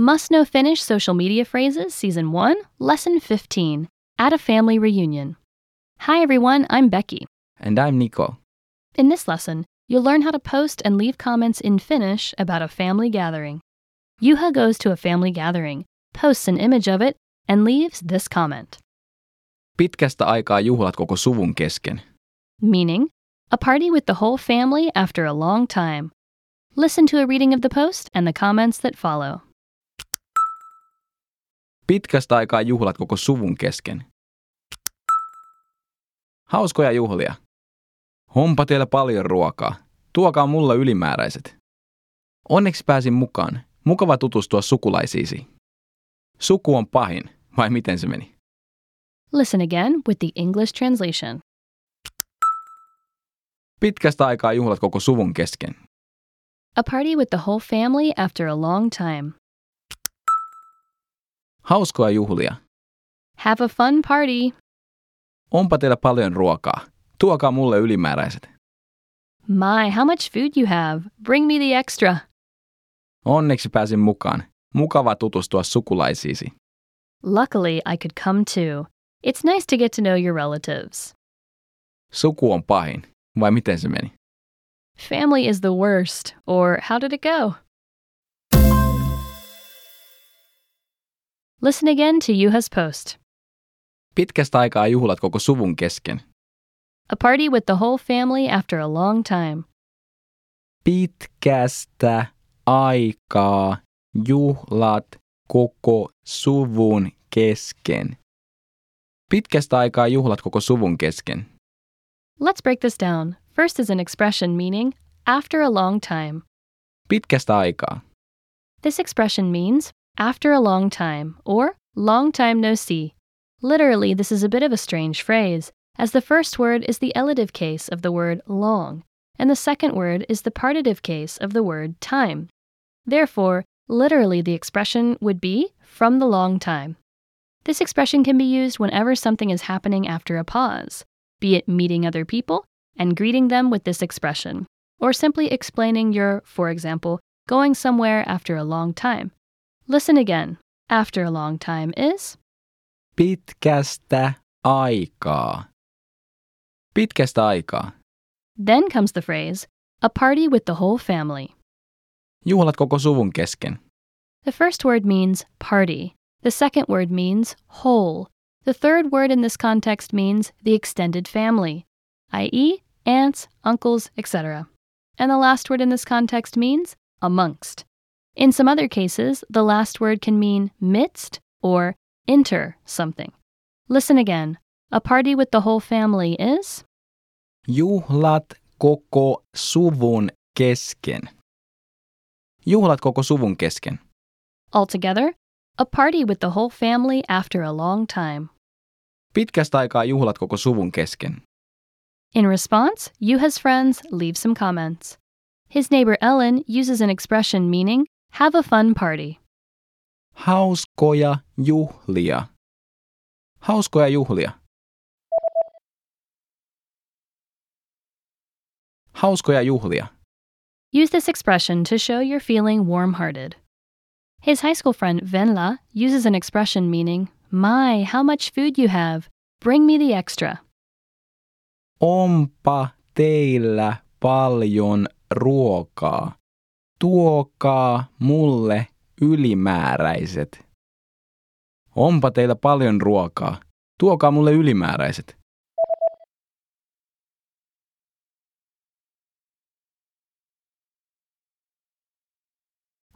Must Know Finnish Social Media Phrases, Season 1, Lesson 15 At a Family Reunion. Hi everyone, I'm Becky. And I'm Nico. In this lesson, you'll learn how to post and leave comments in Finnish about a family gathering. Juha goes to a family gathering, posts an image of it, and leaves this comment. Pitkästä aikaa juhlat koko suvun kesken. Meaning, a party with the whole family after a long time. Listen to a reading of the post and the comments that follow. Pitkästä aikaa juhlat koko suvun kesken. Hauskoja juhlia. Hompa teillä paljon ruokaa. Tuokaa mulla ylimääräiset. Onneksi pääsin mukaan. Mukava tutustua sukulaisiisi. Suku on pahin, vai miten se meni? Listen again with the English translation. Pitkästä aikaa juhlat koko suvun kesken. A party with the whole family after a long time. Hauskoja juhlia. Have a fun party. Onpa teillä paljon ruokaa. Tuokaa mulle ylimääräiset. My, how much food you have. Bring me the extra. Onneksi pääsin mukaan. Mukava tutustua sukulaisiisi. Luckily, I could come too. It's nice to get to know your relatives. Suku on pahin, vai miten se meni? Family is the worst, or how did it go? Listen again to Juha's post. Pitkästä aikaa juhlat koko suvun kesken. A party with the whole family after a long time. Pitkästä aikaa juhlat koko suvun kesken. Pitkästä aikaa juhlat koko suvun kesken. Let's break this down. First is an expression meaning after a long time. Pitkästä aikaa. This expression means after a long time or long time no see. Literally, this is a bit of a strange phrase, as the first word is the elative case of the word long, and the second word is the partitive case of the word time. Therefore, literally, the expression would be from the long time. This expression can be used whenever something is happening after a pause, be it meeting other people and greeting them with this expression, or simply explaining your, for example, going somewhere after a long time. Listen again. After a long time is Pitkästä aikaa. Pitkästä aikaa. Then comes the phrase, a party with the whole family. Juhlat koko suvun kesken. The first word means party. The second word means whole. The third word in this context means the extended family, i.e., aunts, uncles, etc. And the last word in this context means amongst. In some other cases, the last word can mean midst or inter something. Listen again. A party with the whole family is Juhlat koko suvun kesken. Juhlat koko suvun kesken. altogether a party with the whole family after a long time. Pitkästä aikaa juhlat koko suvun kesken. In response, Juha's friends leave some comments. His neighbor Ellen uses an expression meaning have a fun party. Hauskoja juhlia. Hauskoja juhlia. Hauskoja juhlia. Use this expression to show you're feeling warm hearted. His high school friend Venla uses an expression meaning, My, how much food you have. Bring me the extra. Onpa teillä paljon ruokaa. Tuokaa mulle ylimääräiset. Onpa teillä paljon ruokaa. Tuokaa mulle ylimääräiset.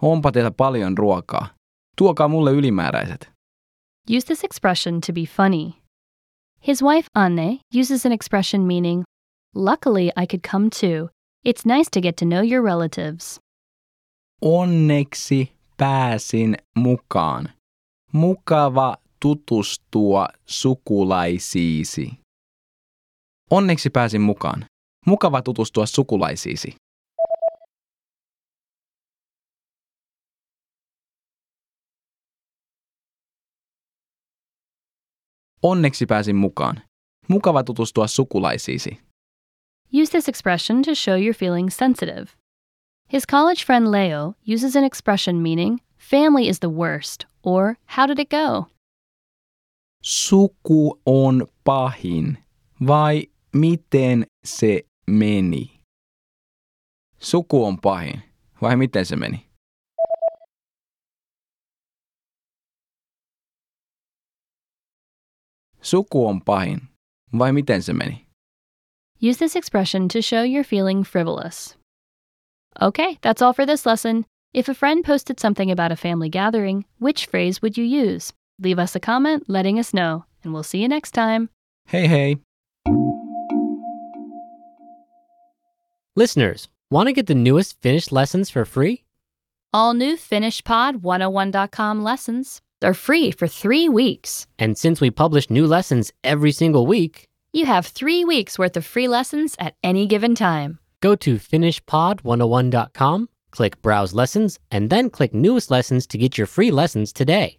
Onpa teillä paljon ruokaa. Tuokaa mulle ylimääräiset. Use this expression to be funny. His wife Anne uses an expression meaning, Luckily, I could come too. It's nice to get to know your relatives. Onneksi pääsin mukaan. Mukava tutustua sukulaisiisi. Onneksi pääsin mukaan. Mukava tutustua sukulaisiisi. Onneksi pääsin mukaan. Mukava tutustua sukulaisiisi. Use this expression to show you're feeling sensitive. His college friend Leo uses an expression meaning family is the worst, or how did it go? Suku on pahin, vai miten se meni? Suku on pahin, vai miten se meni? Suku on pahin, vai miten se meni? Use this expression to show you're feeling frivolous. Okay, that's all for this lesson. If a friend posted something about a family gathering, which phrase would you use? Leave us a comment letting us know, and we'll see you next time. Hey, hey. Listeners, want to get the newest Finnish lessons for free? All new FinnishPod101.com lessons are free for three weeks. And since we publish new lessons every single week, You have three weeks worth of free lessons at any given time. Go to finnishpod101.com, click Browse Lessons, and then click Newest Lessons to get your free lessons today.